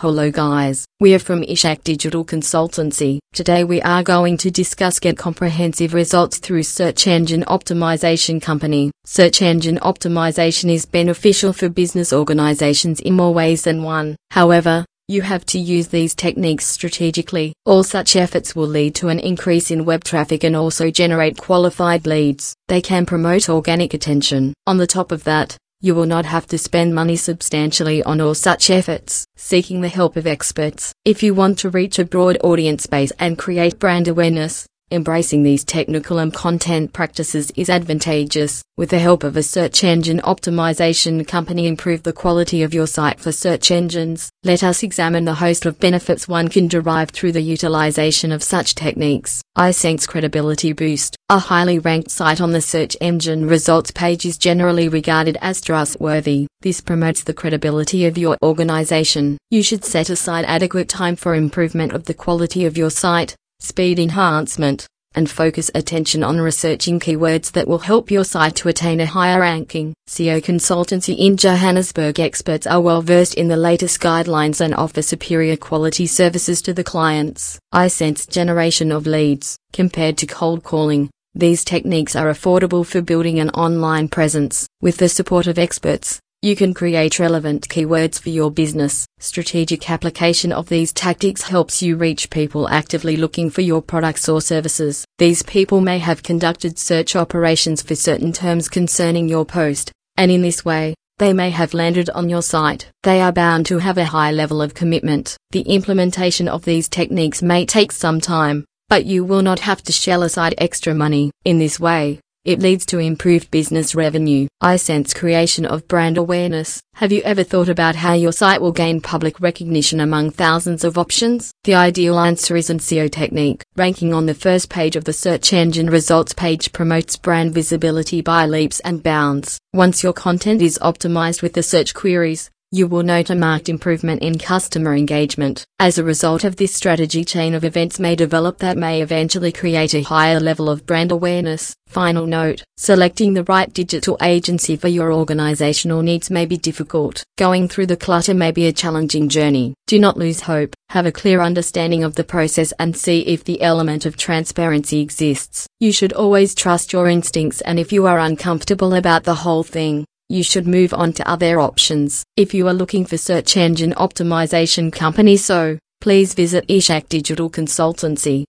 Hello guys, we are from Ishak Digital Consultancy. Today we are going to discuss get comprehensive results through search engine optimization company. Search engine optimization is beneficial for business organizations in more ways than one. However, you have to use these techniques strategically. All such efforts will lead to an increase in web traffic and also generate qualified leads. They can promote organic attention. On the top of that, you will not have to spend money substantially on all such efforts, seeking the help of experts. If you want to reach a broad audience base and create brand awareness, Embracing these technical and content practices is advantageous. With the help of a search engine optimization company improve the quality of your site for search engines. Let us examine the host of benefits one can derive through the utilization of such techniques. iSense Credibility Boost. A highly ranked site on the search engine results page is generally regarded as trustworthy. This promotes the credibility of your organization. You should set aside adequate time for improvement of the quality of your site speed enhancement, and focus attention on researching keywords that will help your site to attain a higher ranking. SEO Consultancy in Johannesburg experts are well versed in the latest guidelines and offer superior quality services to the clients. iSense generation of leads, compared to cold calling. These techniques are affordable for building an online presence. With the support of experts, you can create relevant keywords for your business. Strategic application of these tactics helps you reach people actively looking for your products or services. These people may have conducted search operations for certain terms concerning your post, and in this way, they may have landed on your site. They are bound to have a high level of commitment. The implementation of these techniques may take some time, but you will not have to shell aside extra money. In this way, it leads to improved business revenue. I sense creation of brand awareness. Have you ever thought about how your site will gain public recognition among thousands of options? The ideal answer is SEO technique. Ranking on the first page of the search engine results page promotes brand visibility by leaps and bounds. Once your content is optimized with the search queries, you will note a marked improvement in customer engagement. As a result of this strategy, chain of events may develop that may eventually create a higher level of brand awareness. Final note selecting the right digital agency for your organizational needs may be difficult. Going through the clutter may be a challenging journey. Do not lose hope. Have a clear understanding of the process and see if the element of transparency exists. You should always trust your instincts, and if you are uncomfortable about the whole thing, you should move on to other options. If you are looking for search engine optimization company so, please visit Ishak Digital Consultancy.